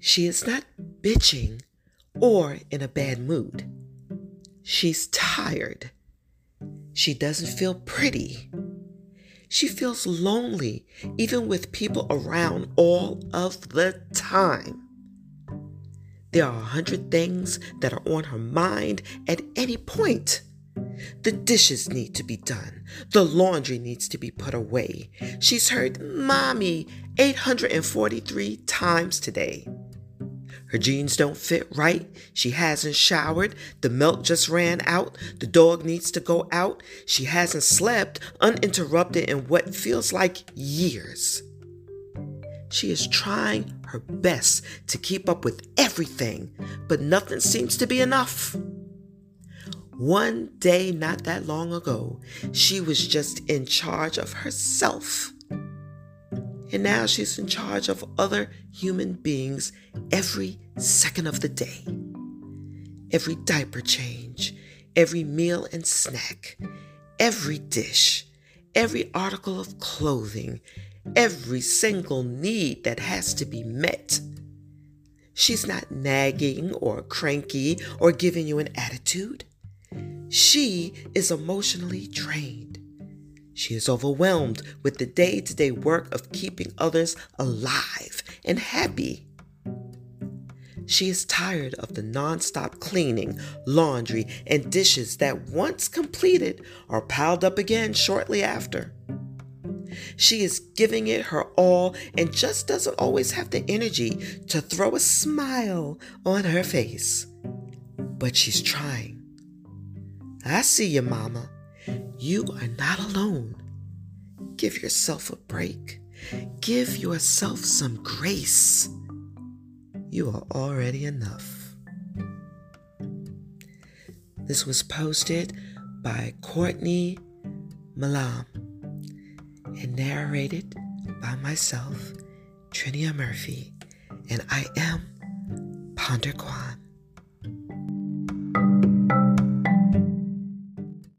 She is not bitching or in a bad mood. She's tired. She doesn't feel pretty. She feels lonely, even with people around all of the time. There are a hundred things that are on her mind at any point. The dishes need to be done. The laundry needs to be put away. She's heard mommy 843 times today. Her jeans don't fit right. She hasn't showered. The milk just ran out. The dog needs to go out. She hasn't slept uninterrupted in what feels like years. She is trying her best to keep up with everything, but nothing seems to be enough. One day, not that long ago, she was just in charge of herself. And now she's in charge of other human beings every second of the day. Every diaper change, every meal and snack, every dish, every article of clothing, every single need that has to be met. She's not nagging or cranky or giving you an attitude. She is emotionally drained. She is overwhelmed with the day to day work of keeping others alive and happy. She is tired of the nonstop cleaning, laundry, and dishes that once completed are piled up again shortly after. She is giving it her all and just doesn't always have the energy to throw a smile on her face. But she's trying. I see you, Mama. You are not alone. Give yourself a break. Give yourself some grace. You are already enough. This was posted by Courtney Milam and narrated by myself, Trinia Murphy, and I am Ponder Kwan.